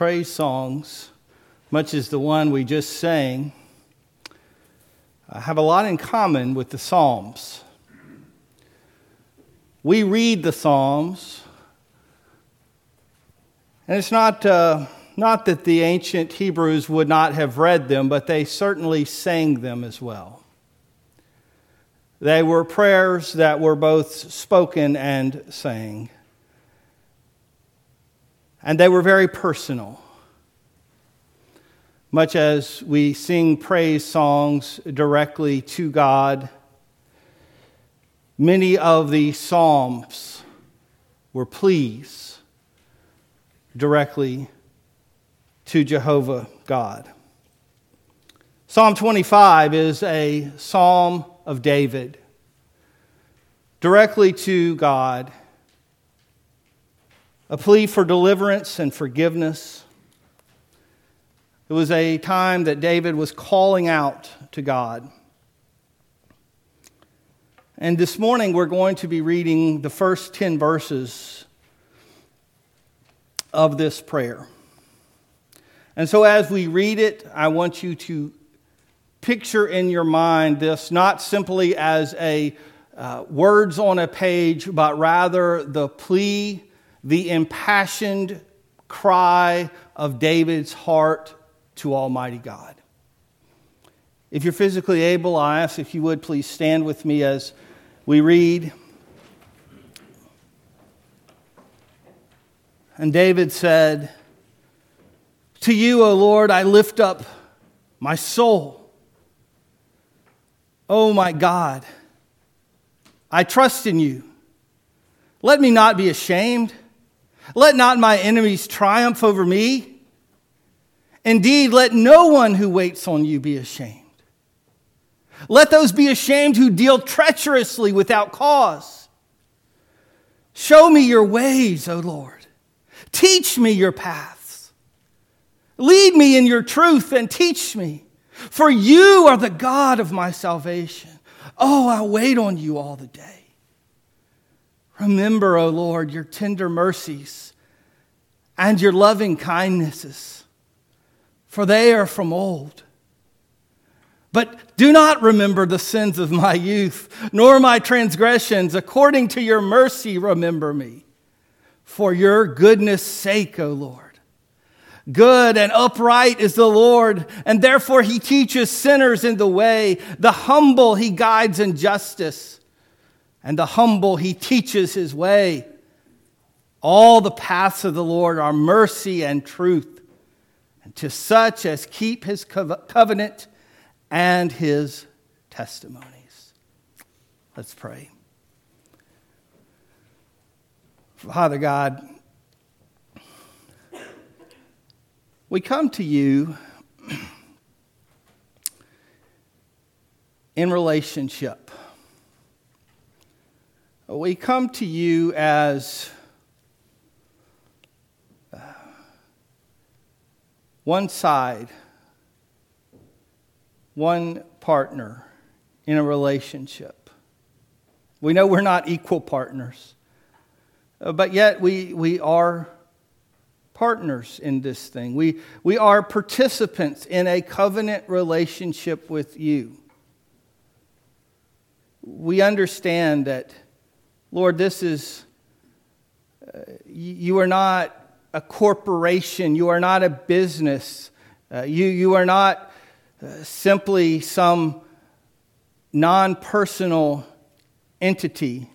praise songs, much as the one we just sang, uh, have a lot in common with the Psalms. We read the Psalms, and it's not, uh, not that the ancient Hebrews would not have read them, but they certainly sang them as well. They were prayers that were both spoken and sang and they were very personal. Much as we sing praise songs directly to God, many of the Psalms were pleas directly to Jehovah God. Psalm 25 is a psalm of David, directly to God a plea for deliverance and forgiveness. It was a time that David was calling out to God. And this morning we're going to be reading the first 10 verses of this prayer. And so as we read it, I want you to picture in your mind this not simply as a uh, words on a page, but rather the plea the impassioned cry of David's heart to Almighty God. If you're physically able, I ask if you would please stand with me as we read. And David said, To you, O Lord, I lift up my soul. Oh my God, I trust in you. Let me not be ashamed. Let not my enemies triumph over me. Indeed, let no one who waits on you be ashamed. Let those be ashamed who deal treacherously without cause. Show me your ways, O Lord. Teach me your paths. Lead me in your truth and teach me, for you are the God of my salvation. Oh, I wait on you all the day. Remember, O Lord, your tender mercies and your loving kindnesses, for they are from old. But do not remember the sins of my youth, nor my transgressions. According to your mercy, remember me. For your goodness' sake, O Lord. Good and upright is the Lord, and therefore he teaches sinners in the way. The humble he guides in justice and the humble he teaches his way. All the paths of the Lord are mercy and truth, and to such as keep his covenant and his testimonies. Let's pray. Father God, we come to you in relationship we come to you as uh, one side, one partner in a relationship. We know we're not equal partners, uh, but yet we, we are partners in this thing. We, we are participants in a covenant relationship with you. We understand that Lord, this is, uh, you are not a corporation, you are not a business, uh, you, you are not uh, simply some non personal entity,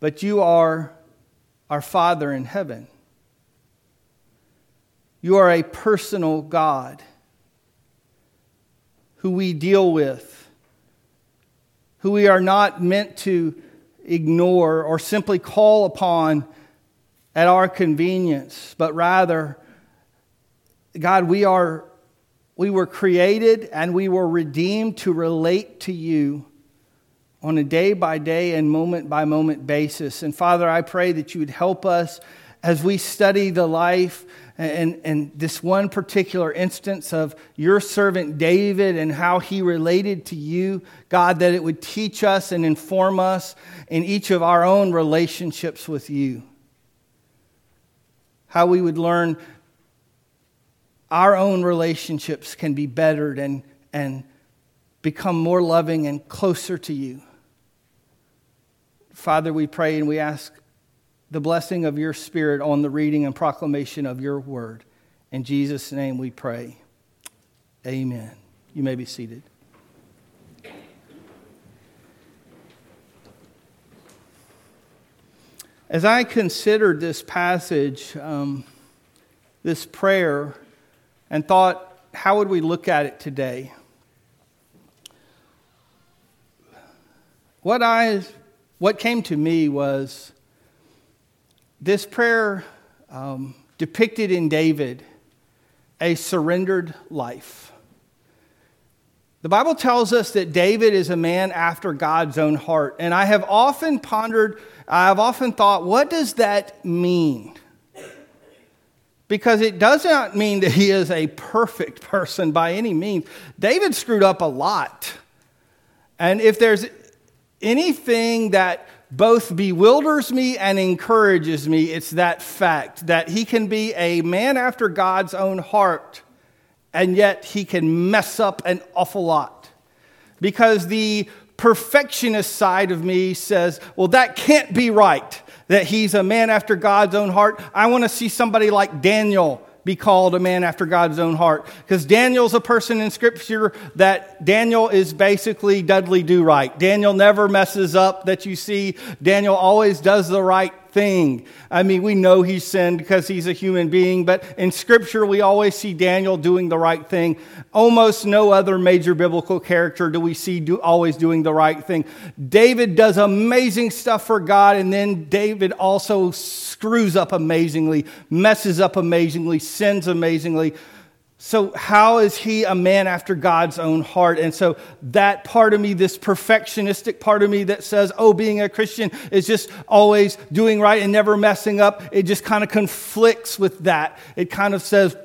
but you are our Father in heaven. You are a personal God who we deal with, who we are not meant to ignore or simply call upon at our convenience, but rather, God, we are we were created and we were redeemed to relate to you on a day by day and moment by moment basis. And Father, I pray that you would help us as we study the life and, and this one particular instance of your servant David and how he related to you, God, that it would teach us and inform us in each of our own relationships with you. how we would learn our own relationships can be bettered and, and become more loving and closer to you. Father, we pray and we ask the blessing of your Spirit on the reading and proclamation of your word. In Jesus' name we pray. Amen. You may be seated. As I considered this passage, um, this prayer, and thought, how would we look at it today? What, I, what came to me was this prayer um, depicted in David a surrendered life. The Bible tells us that David is a man after God's own heart. And I have often pondered, I've often thought, what does that mean? Because it does not mean that he is a perfect person by any means. David screwed up a lot. And if there's anything that both bewilders me and encourages me, it's that fact that he can be a man after God's own heart and yet he can mess up an awful lot. Because the perfectionist side of me says, well, that can't be right, that he's a man after God's own heart. I want to see somebody like Daniel be called a man after God's own heart. Because Daniel's a person in Scripture that Daniel is basically Dudley Do Right. Daniel never messes up that you see. Daniel always does the right thing. I mean, we know he sinned because he's a human being, but in Scripture, we always see Daniel doing the right thing. Almost no other major biblical character do we see do, always doing the right thing. David does amazing stuff for God, and then David also screws up amazingly, messes up amazingly, sins amazingly. So, how is he a man after God's own heart? And so, that part of me, this perfectionistic part of me that says, oh, being a Christian is just always doing right and never messing up, it just kind of conflicts with that. It kind of says,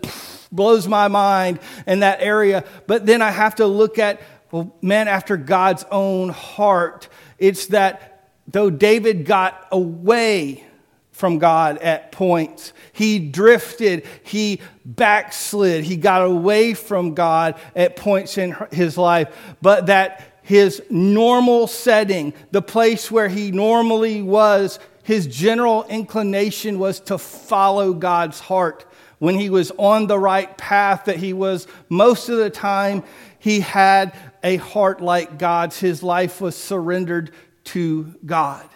blows my mind in that area. But then I have to look at, well, man after God's own heart. It's that though David got away from God at points. He drifted, he backslid, he got away from God at points in his life, but that his normal setting, the place where he normally was, his general inclination was to follow God's heart. When he was on the right path, that he was most of the time, he had a heart like God's. His life was surrendered to God.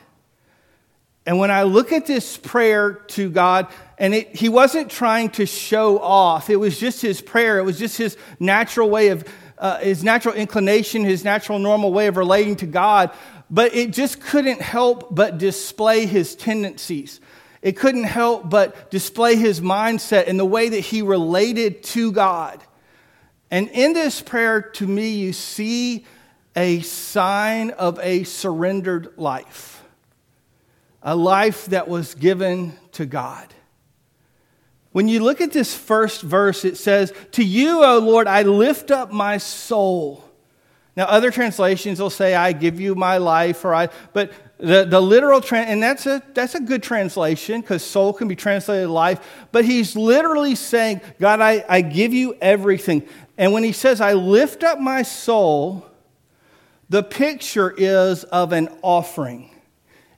And when I look at this prayer to God, and it, he wasn't trying to show off, it was just his prayer, it was just his natural way of, uh, his natural inclination, his natural normal way of relating to God, but it just couldn't help but display his tendencies. It couldn't help but display his mindset and the way that he related to God. And in this prayer, to me, you see a sign of a surrendered life a life that was given to God. When you look at this first verse, it says, To you, O Lord, I lift up my soul. Now, other translations will say, I give you my life, or I, but the, the literal, tra- and that's a, that's a good translation because soul can be translated life, but he's literally saying, God, I, I give you everything. And when he says, I lift up my soul, the picture is of an offering.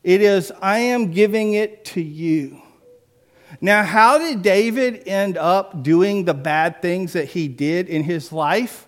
It is, I am giving it to you. Now, how did David end up doing the bad things that he did in his life?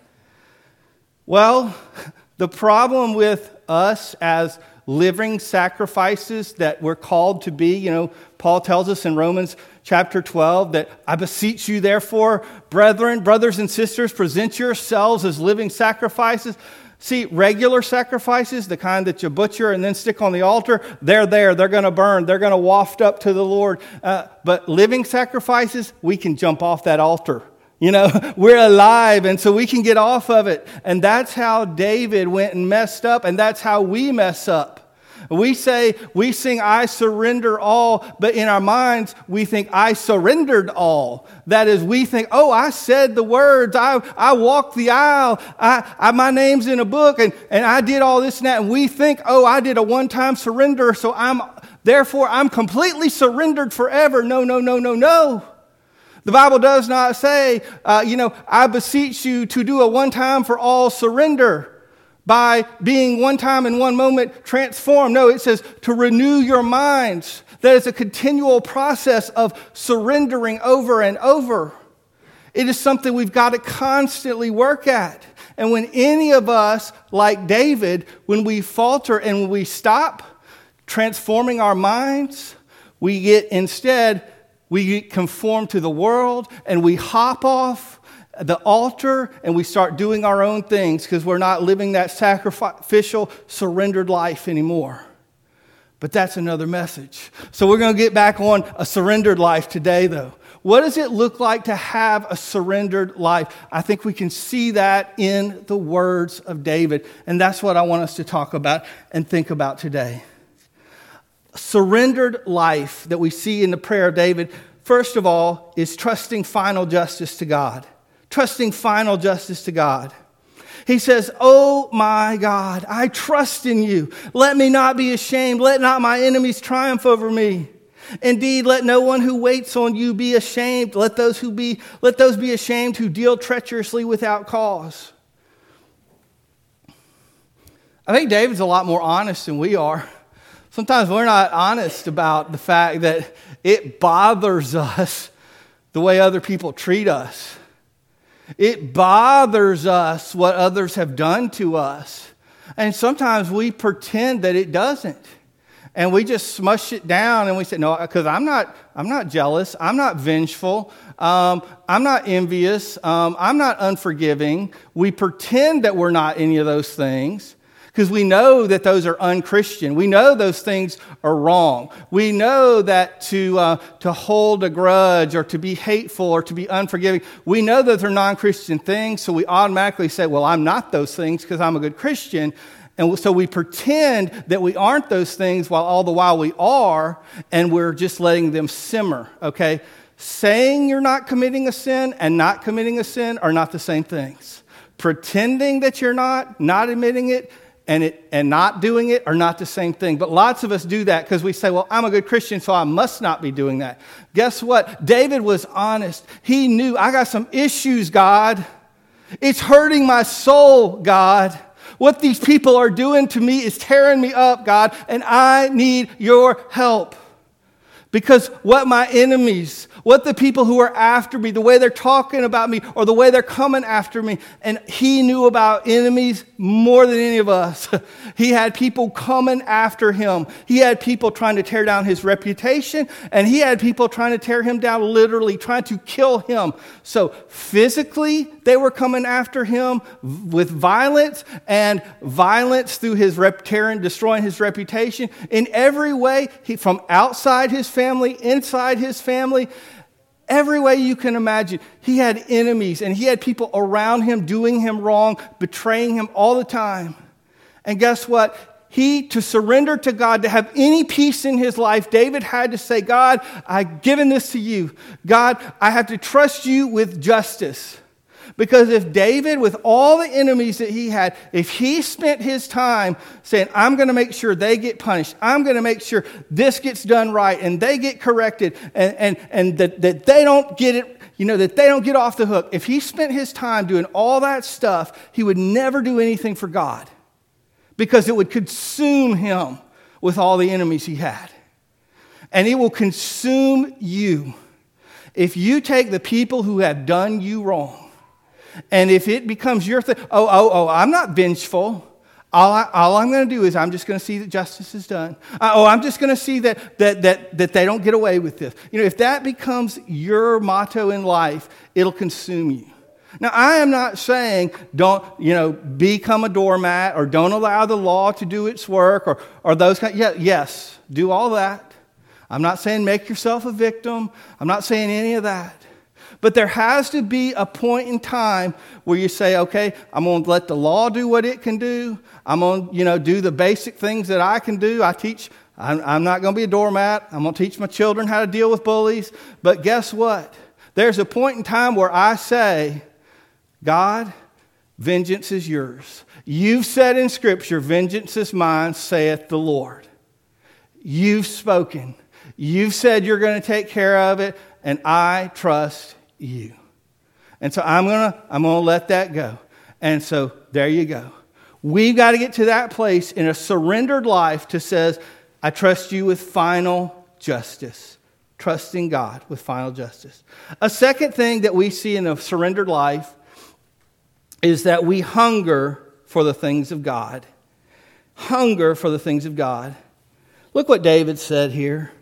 Well, the problem with us as living sacrifices that we're called to be, you know, Paul tells us in Romans chapter 12 that I beseech you, therefore, brethren, brothers and sisters, present yourselves as living sacrifices. See, regular sacrifices, the kind that you butcher and then stick on the altar, they're there. They're going to burn. They're going to waft up to the Lord. Uh, but living sacrifices, we can jump off that altar. You know, we're alive, and so we can get off of it. And that's how David went and messed up, and that's how we mess up. We say, we sing, I surrender all, but in our minds, we think, I surrendered all. That is, we think, oh, I said the words, I, I walked the aisle, I, I, my name's in a book, and, and I did all this and that. And we think, oh, I did a one time surrender, so I'm Therefore, I'm completely surrendered forever. No, no, no, no, no. The Bible does not say, uh, you know, I beseech you to do a one time for all surrender by being one time in one moment transformed. No, it says to renew your minds. That is a continual process of surrendering over and over. It is something we've got to constantly work at. And when any of us, like David, when we falter and we stop transforming our minds, we get instead, we get conformed to the world and we hop off the altar and we start doing our own things because we're not living that sacrificial, surrendered life anymore. But that's another message. So we're going to get back on a surrendered life today, though. What does it look like to have a surrendered life? I think we can see that in the words of David. And that's what I want us to talk about and think about today. Surrendered life that we see in the prayer of David, first of all, is trusting final justice to God. Trusting final justice to God. He says, Oh my God, I trust in you. Let me not be ashamed. Let not my enemies triumph over me. Indeed, let no one who waits on you be ashamed. Let those who be, let those be ashamed who deal treacherously without cause. I think David's a lot more honest than we are. Sometimes we're not honest about the fact that it bothers us the way other people treat us. It bothers us what others have done to us. And sometimes we pretend that it doesn't. And we just smush it down and we say, no, because I'm not, I'm not jealous. I'm not vengeful. Um, I'm not envious. Um, I'm not unforgiving. We pretend that we're not any of those things because we know that those are unchristian. We know those things are wrong. We know that to, uh, to hold a grudge or to be hateful or to be unforgiving, we know that they're non Christian things, so we automatically say, Well, I'm not those things because I'm a good Christian. And so we pretend that we aren't those things while all the while we are, and we're just letting them simmer, okay? Saying you're not committing a sin and not committing a sin are not the same things. Pretending that you're not, not admitting it, and, it, and not doing it are not the same thing. But lots of us do that because we say, well, I'm a good Christian, so I must not be doing that. Guess what? David was honest. He knew, I got some issues, God. It's hurting my soul, God. What these people are doing to me is tearing me up, God, and I need your help. Because what my enemies, what the people who are after me, the way they're talking about me, or the way they're coming after me, and he knew about enemies more than any of us. he had people coming after him. He had people trying to tear down his reputation, and he had people trying to tear him down literally, trying to kill him. So physically, they were coming after him with violence, and violence through his rep- destroying his reputation. In every way, he, from outside his family, inside his family, every way you can imagine. He had enemies and he had people around him doing him wrong, betraying him all the time. And guess what? He, to surrender to God, to have any peace in his life, David had to say, God, I've given this to you. God, I have to trust you with justice. Because if David, with all the enemies that he had, if he spent his time saying, I'm going to make sure they get punished, I'm going to make sure this gets done right and they get corrected and, and, and that, that they don't get it, you know, that they don't get off the hook, if he spent his time doing all that stuff, he would never do anything for God. Because it would consume him with all the enemies he had. And it will consume you. If you take the people who have done you wrong and if it becomes your thing, oh, oh, oh, I'm not vengeful. All, I, I'm going to do is I'm just going to see that justice is done. Uh, oh, I'm just going to see that, that, that, that they don't get away with this. You know, if that becomes your motto in life, it'll consume you. Now, I am not saying don't, you know, become a doormat or don't allow the law to do its work or, or those kind. Yeah, yes, do all that. I'm not saying make yourself a victim. I'm not saying any of that. But there has to be a point in time where you say, okay, I'm going to let the law do what it can do. I'm going to, you know, do the basic things that I can do. I teach, I'm, I'm not going to be a doormat. I'm going to teach my children how to deal with bullies. But guess what? There's a point in time where I say, God, vengeance is yours. You've said in Scripture, vengeance is mine, saith the Lord. You've spoken. You've said you're going to take care of it, and I trust you. And so I'm going to I'm going to let that go. And so there you go. We've got to get to that place in a surrendered life to says, I trust you with final justice. Trusting God with final justice. A second thing that we see in a surrendered life is that we hunger for the things of God. Hunger for the things of God. Look what David said here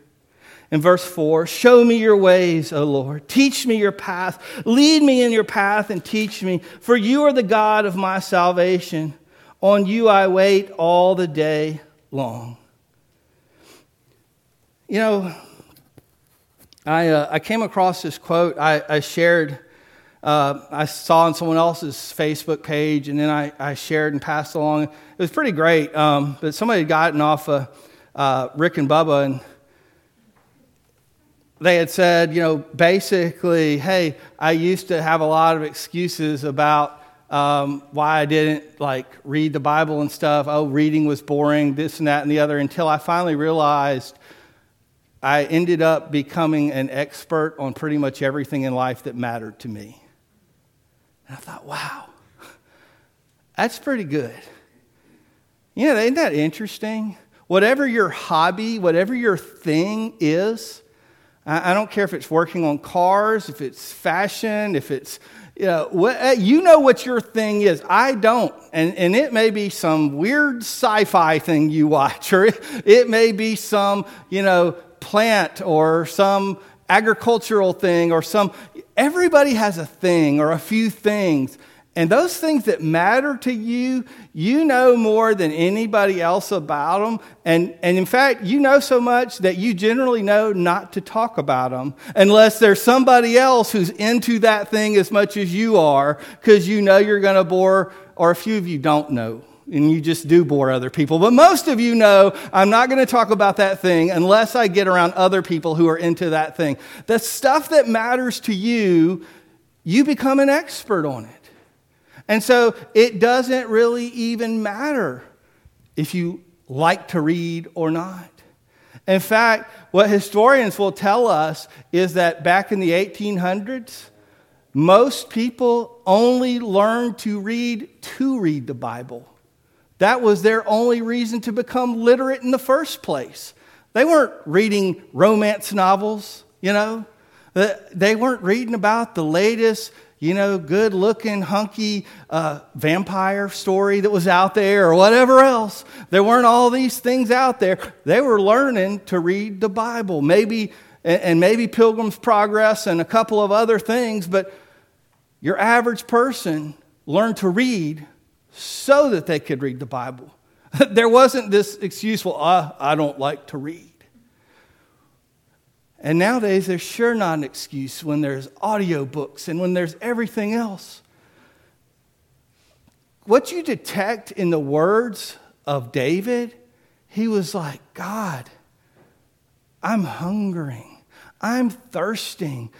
in verse 4 Show me your ways, O Lord. Teach me your path. Lead me in your path and teach me, for you are the God of my salvation. On you I wait all the day long. You know, I, uh, I came across this quote I, I shared. Uh, I saw on someone else's Facebook page, and then I, I shared and passed along. It was pretty great, um, but somebody had gotten off of uh, Rick and Bubba, and they had said, you know, basically, hey, I used to have a lot of excuses about um, why I didn't like read the Bible and stuff. Oh, reading was boring, this and that and the other, until I finally realized I ended up becoming an expert on pretty much everything in life that mattered to me. And I thought, wow, that's pretty good. You know, isn't that interesting? Whatever your hobby, whatever your thing is, I don't care if it's working on cars, if it's fashion, if it's, you know, what, uh, you know what your thing is. I don't. And, and it may be some weird sci fi thing you watch, or it, it may be some, you know, plant or some agricultural thing or some. Everybody has a thing or a few things. And those things that matter to you, you know more than anybody else about them. And, and in fact, you know so much that you generally know not to talk about them unless there's somebody else who's into that thing as much as you are, because you know you're going to bore, or a few of you don't know. And you just do bore other people. But most of you know I'm not going to talk about that thing unless I get around other people who are into that thing. The stuff that matters to you, you become an expert on it. And so it doesn't really even matter if you like to read or not. In fact, what historians will tell us is that back in the 1800s, most people only learned to read to read the Bible. That was their only reason to become literate in the first place. They weren't reading romance novels, you know. They weren't reading about the latest you know, good looking, hunky uh, vampire story that was out there or whatever else. There weren't all these things out there. They were learning to read the Bible, maybe, and maybe Pilgrim's Progress and a couple of other things, but your average person learned to read so that they could read the Bible. there wasn't this excuse, well, I don't like to read. And nowadays, there's sure not an excuse when there's audiobooks and when there's everything else. What you detect in the words of David, he was like, God, I'm hungering, I'm thirsting.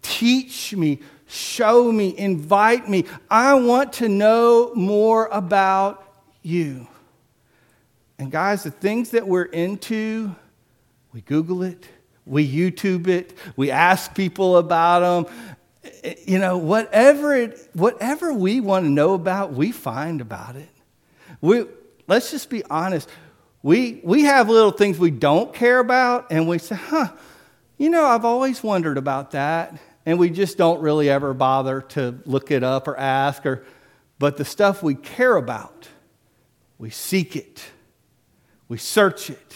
Teach me, show me, invite me. I want to know more about you. And guys, the things that we're into, we Google it, we YouTube it. We ask people about them. You know, whatever, it, whatever we want to know about, we find about it. We, let's just be honest. We, we have little things we don't care about, and we say, huh, you know, I've always wondered about that. And we just don't really ever bother to look it up or ask. Or, but the stuff we care about, we seek it, we search it,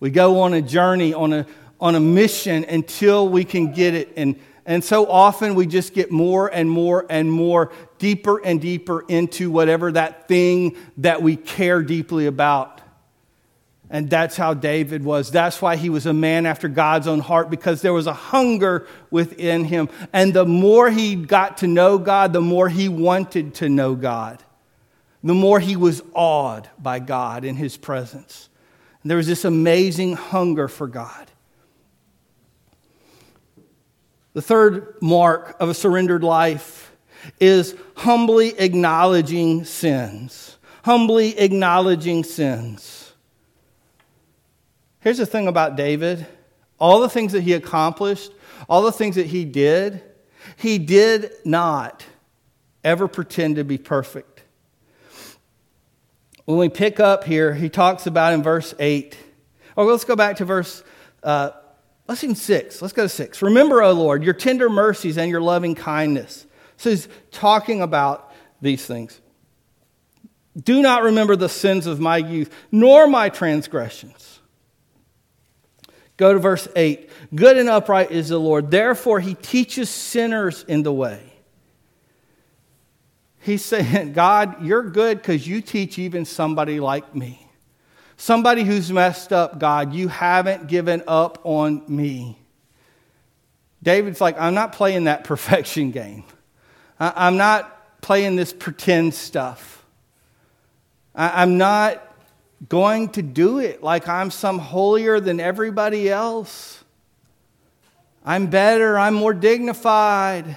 we go on a journey, on a, on a mission until we can get it. And, and so often we just get more and more and more deeper and deeper into whatever that thing that we care deeply about. And that's how David was. That's why he was a man after God's own heart, because there was a hunger within him. And the more he got to know God, the more he wanted to know God. The more he was awed by God in his presence. And there was this amazing hunger for God. The third mark of a surrendered life is humbly acknowledging sins. Humbly acknowledging sins. Here's the thing about David all the things that he accomplished, all the things that he did, he did not ever pretend to be perfect. When we pick up here, he talks about in verse 8, or let's go back to verse, uh, let's even 6. Let's go to 6. Remember, O Lord, your tender mercies and your loving kindness. So he's talking about these things. Do not remember the sins of my youth, nor my transgressions. Go to verse 8. Good and upright is the Lord. Therefore, he teaches sinners in the way. He's saying, God, you're good because you teach even somebody like me. Somebody who's messed up, God, you haven't given up on me. David's like, I'm not playing that perfection game. I'm not playing this pretend stuff. I'm not going to do it like I'm some holier than everybody else. I'm better, I'm more dignified.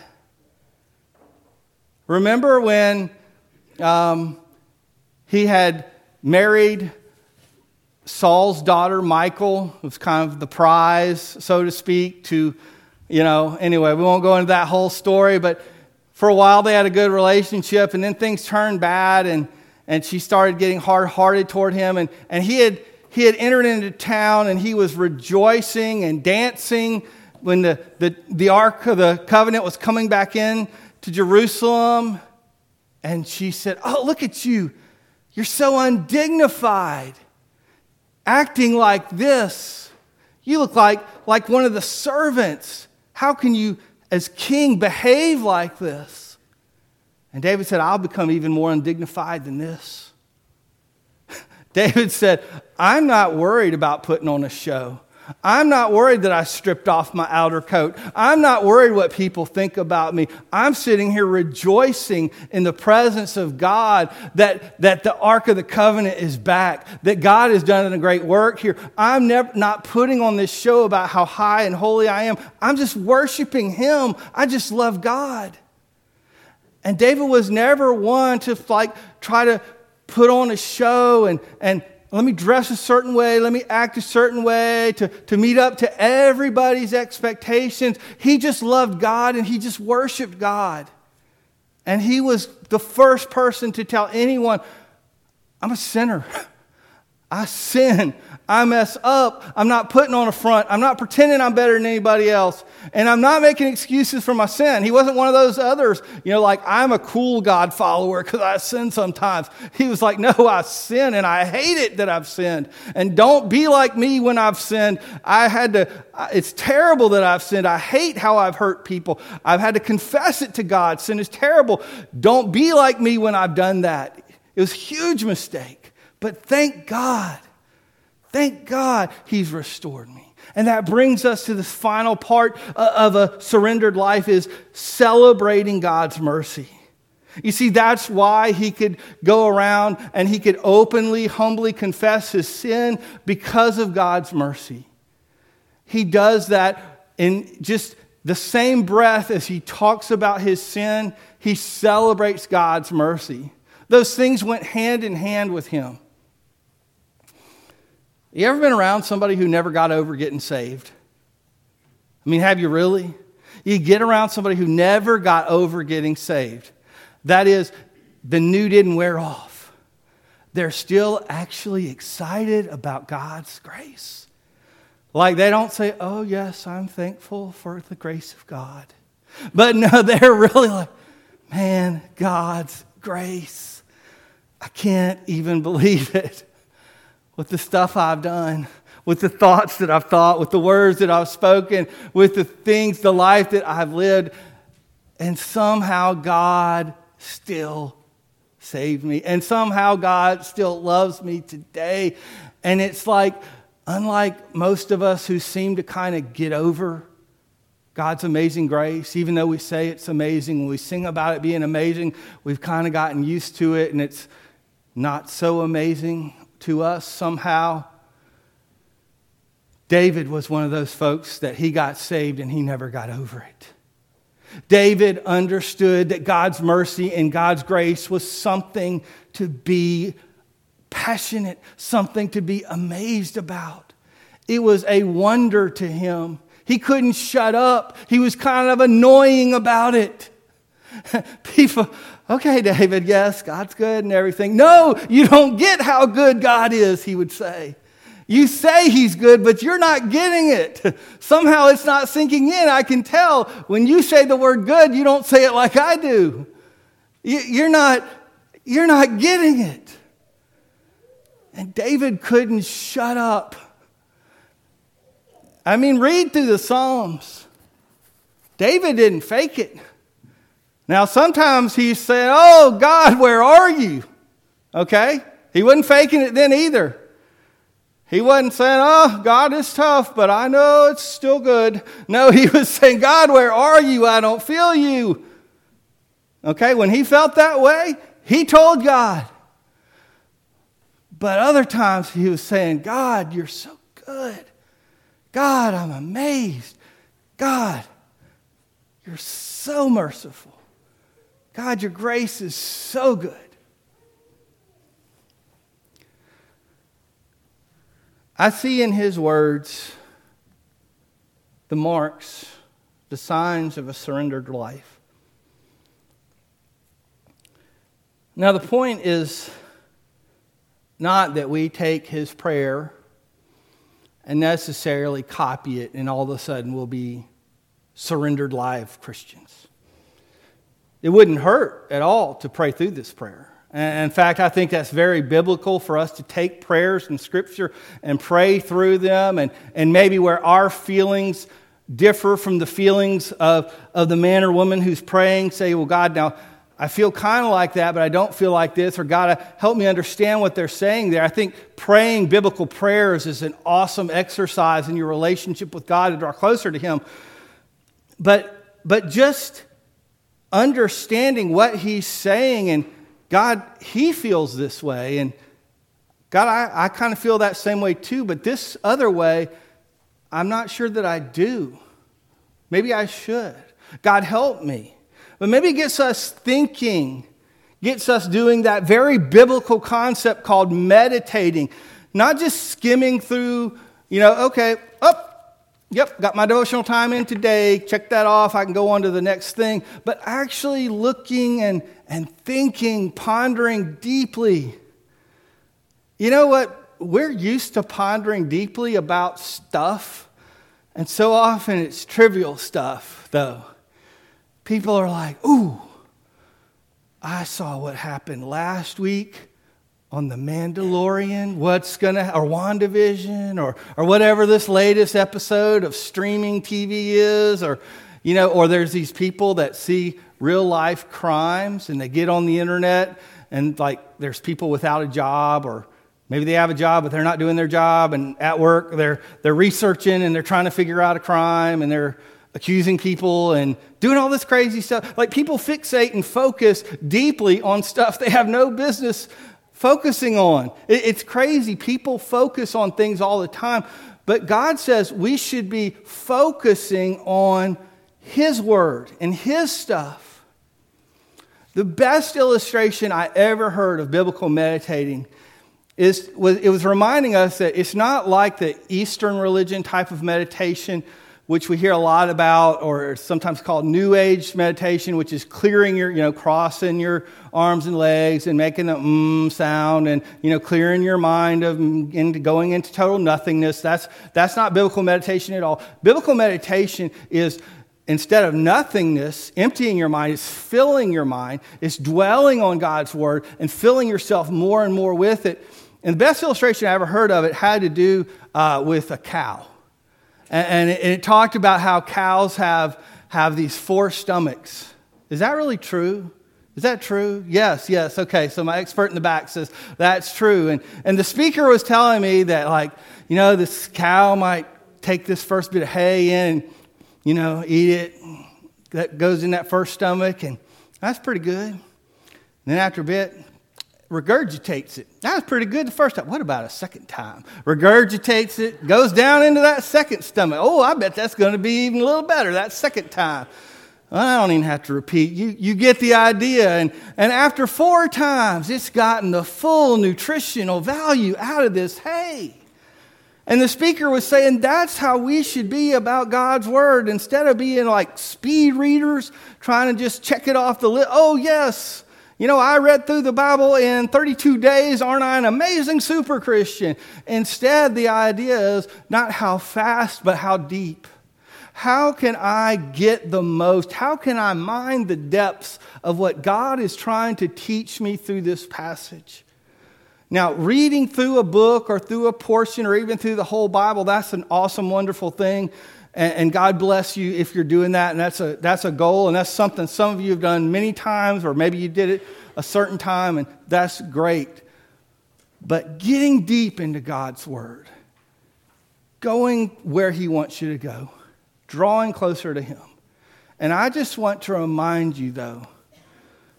Remember when um, he had married Saul's daughter, Michal, was kind of the prize, so to speak, to, you know, anyway, we won't go into that whole story, but for a while they had a good relationship, and then things turned bad, and and she started getting hard hearted toward him. And, and he, had, he had entered into town and he was rejoicing and dancing when the, the, the Ark of the Covenant was coming back in to Jerusalem. And she said, Oh, look at you. You're so undignified, acting like this. You look like, like one of the servants. How can you, as king, behave like this? And David said, I'll become even more undignified than this. David said, I'm not worried about putting on a show. I'm not worried that I stripped off my outer coat. I'm not worried what people think about me. I'm sitting here rejoicing in the presence of God that, that the Ark of the Covenant is back, that God has done a great work here. I'm never, not putting on this show about how high and holy I am. I'm just worshiping Him. I just love God. And David was never one to like try to put on a show and, and let me dress a certain way, let me act a certain way to, to meet up to everybody's expectations. He just loved God and he just worshiped God. And he was the first person to tell anyone, I'm a sinner. I sin. I mess up. I'm not putting on a front. I'm not pretending I'm better than anybody else. And I'm not making excuses for my sin. He wasn't one of those others, you know, like I'm a cool God follower because I sin sometimes. He was like, no, I sin and I hate it that I've sinned. And don't be like me when I've sinned. I had to, it's terrible that I've sinned. I hate how I've hurt people. I've had to confess it to God. Sin is terrible. Don't be like me when I've done that. It was a huge mistake. But thank God Thank God he's restored me. And that brings us to this final part of a surrendered life is celebrating God's mercy. You see, that's why he could go around and he could openly, humbly confess his sin because of God's mercy. He does that in just the same breath as he talks about his sin, he celebrates God's mercy. Those things went hand in hand with him. You ever been around somebody who never got over getting saved? I mean, have you really? You get around somebody who never got over getting saved. That is, the new didn't wear off. They're still actually excited about God's grace. Like they don't say, Oh, yes, I'm thankful for the grace of God. But no, they're really like, Man, God's grace. I can't even believe it with the stuff I've done, with the thoughts that I've thought, with the words that I've spoken, with the things, the life that I've lived. And somehow God still saved me. And somehow God still loves me today. And it's like, unlike most of us who seem to kind of get over God's amazing grace, even though we say it's amazing, when we sing about it being amazing, we've kind of gotten used to it and it's not so amazing to us somehow. David was one of those folks that he got saved and he never got over it. David understood that God's mercy and God's grace was something to be passionate, something to be amazed about. It was a wonder to him. He couldn't shut up. He was kind of annoying about it. People, okay, David, yes, God's good and everything. No, you don't get how good God is, he would say. You say he's good, but you're not getting it. Somehow it's not sinking in. I can tell when you say the word good, you don't say it like I do. You're not, you're not getting it. And David couldn't shut up. I mean, read through the Psalms. David didn't fake it. Now, sometimes he said, Oh, God, where are you? Okay? He wasn't faking it then either. He wasn't saying, Oh, God is tough, but I know it's still good. No, he was saying, God, where are you? I don't feel you. Okay? When he felt that way, he told God. But other times he was saying, God, you're so good. God, I'm amazed. God, you're so merciful. God, your grace is so good. I see in his words the marks, the signs of a surrendered life. Now, the point is not that we take his prayer and necessarily copy it, and all of a sudden we'll be surrendered live Christians. It wouldn't hurt at all to pray through this prayer. And in fact, I think that's very biblical for us to take prayers in Scripture and pray through them, and, and maybe where our feelings differ from the feelings of, of the man or woman who's praying, say, Well, God, now I feel kind of like that, but I don't feel like this, or God, help me understand what they're saying there. I think praying biblical prayers is an awesome exercise in your relationship with God to draw closer to Him. But, but just understanding what He's saying, and God, He feels this way, and God, I, I kind of feel that same way too, but this other way, I'm not sure that I do. Maybe I should. God, help me. But maybe it gets us thinking, gets us doing that very biblical concept called meditating, not just skimming through, you know, okay, up. Yep, got my devotional time in today. Check that off. I can go on to the next thing. But actually looking and, and thinking, pondering deeply. You know what? We're used to pondering deeply about stuff. And so often it's trivial stuff, though people are like, ooh, I saw what happened last week on The Mandalorian, what's gonna, or WandaVision, or, or whatever this latest episode of streaming TV is, or, you know, or there's these people that see real life crimes and they get on the internet and like there's people without a job or maybe they have a job but they're not doing their job and at work they're, they're researching and they're trying to figure out a crime and they're accusing people and doing all this crazy stuff. Like people fixate and focus deeply on stuff they have no business focusing on. It's crazy. People focus on things all the time. But God says we should be focusing on His Word and His stuff. The best illustration I ever heard of biblical meditating is was, it was reminding us that it's not like the Eastern religion type of meditation which we hear a lot about, or sometimes called New Age meditation, which is clearing your, you know, crossing your arms and legs and making the mm sound and, you know, clearing your mind of into going into total nothingness. That's, that's not biblical meditation at all. Biblical meditation is instead of nothingness, emptying your mind, is filling your mind, is dwelling on God's word and filling yourself more and more with it. And the best illustration I ever heard of it had to do uh, with a cow. And, it, talked about how cows have, have these four stomachs. Is that really true? Is that true? Yes, yes. Okay, so my expert in the back says that's true. And, and the speaker was telling me that, like, you know, this cow might take this first bit of hay in and, you know, eat it. That goes in that first stomach, and that's pretty good. And then after a bit, regurgitates it. That was pretty good the first time. What about a second time? Regurgitates it, goes down into that second stomach. Oh, I bet that's going to be even a little better that second time. Well, I don't even have to repeat. You, you get the idea. And, and after four times, it's gotten the full nutritional value out of this hay. And the speaker was saying that's how we should be about God's word instead of being like speed readers trying to just check it off the list. Oh, yes. You know, I read through the Bible in 32 days. Aren't I an amazing super Christian? Instead, the idea is not how fast, but how deep. How can I get the most? How can I mine the depths of what God is trying to teach me through this passage? Now, reading through a book or through a portion or even through the whole Bible, that's an awesome, wonderful thing. And, and, God bless you if you're doing that. And that's a, that's a goal. And that's something some of you have done many times, or maybe you did it a certain time, and that's great. But getting deep into God's Word, going where He wants you to go, drawing closer to Him. And I just want to remind you, though,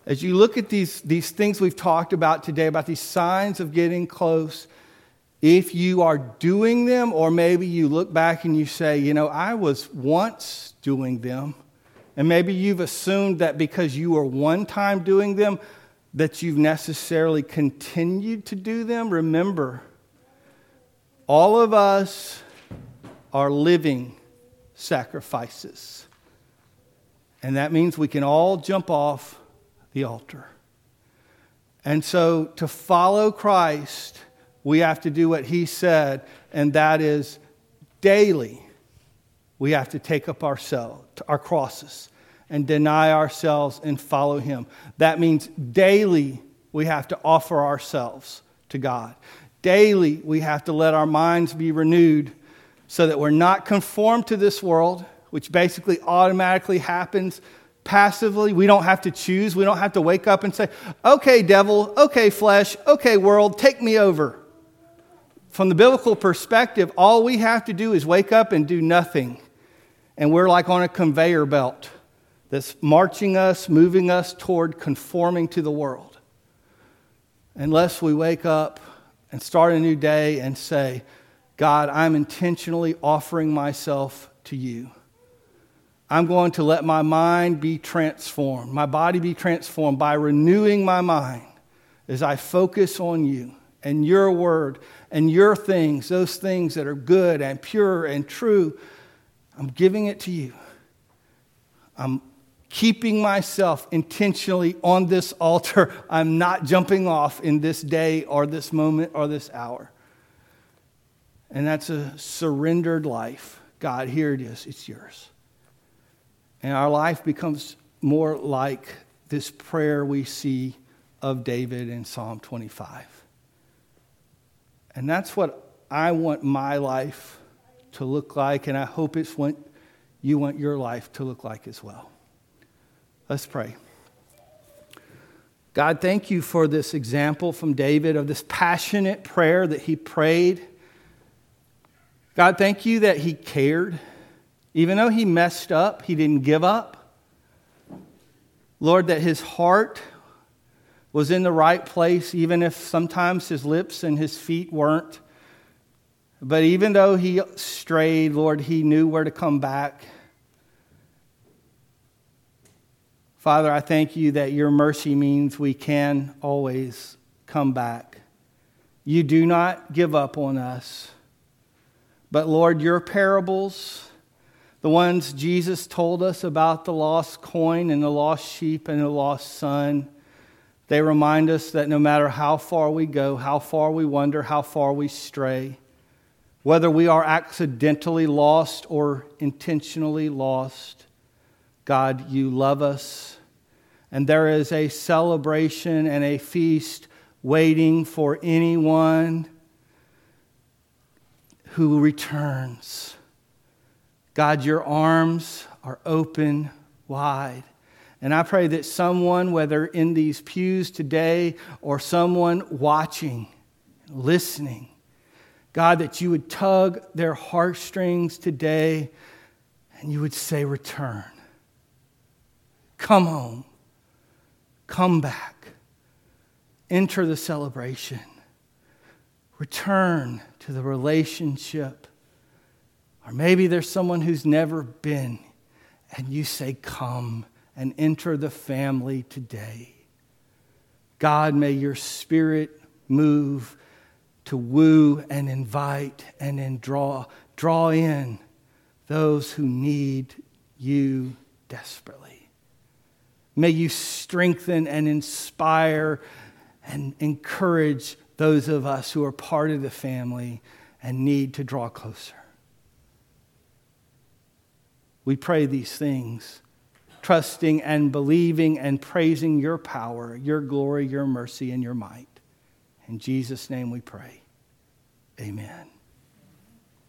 as you look at these, these things we've talked about today, about these signs of getting close, if you are doing them, or maybe you look back and you say, you know, I was once doing them, and maybe you've assumed that because you were one time doing them, that you've necessarily continued to do them, remember, all of us are living sacrifices. And that means we can all jump off the altar. And so to follow Christ, we have to do what he said, and that is daily we have to take up ourselves, our crosses and deny ourselves and follow him. That means daily we have to offer ourselves to God. Daily we have to let our minds be renewed so that we're not conformed to this world, which basically automatically happens passively. We don't have to choose. We don't have to wake up and say, okay, devil, okay, flesh, okay, world, take me over. From the biblical perspective, all we have to do is wake up and do nothing. And we're like on a conveyor belt that's marching us, moving us toward conforming to the world. Unless we wake up and start a new day and say, God, I'm intentionally offering myself to you. I'm going to let my mind be transformed, my body be transformed by renewing my mind as I focus on you and your word and your things, those things that are good and pure and true. I'm giving it to you. I'm keeping myself intentionally on this altar. I'm not jumping off in this day or this moment or this hour. And that's a surrendered life. God, here it is, it's yours. And our life becomes more like this prayer we see of David in Psalm 25. And that's what I want my life to look like, and I hope it's what you want your life to look like as well. Let's pray. God, thank you for this example from David of this passionate prayer that he prayed. God, thank you that he cared. Even though he messed up, he didn't give up. Lord, that his heart was in the right place, even if sometimes his lips and his feet weren't. But even though he strayed, Lord, he knew where to come back. Father, I thank you that your mercy means we can always come back. You do not give up on us. But Lord, your parables, the ones Jesus told us about the lost coin and the lost sheep and the lost son. They remind us that no matter how far we go, how far we wander, how far we stray, whether we are accidentally lost or intentionally lost, God, you love us. And there is a celebration and a feast waiting for anyone who returns God, your arms are open wide. And I pray that someone, whether in these pews today or someone watching, listening, God, that you would tug their heartstrings today and you would say, Return. Come home. Come back. Enter the celebration. Return to the relationship or maybe there's someone who's never been, and you say, Come and enter the family today. God, may your spirit move to woo and invite and then draw, draw in those who need you desperately. May you strengthen and inspire and encourage those of us who are part of the family and need to draw closer. We pray these things, trusting and believing and praising your power, your glory, your mercy, and your might. In Jesus' name we pray. Amen.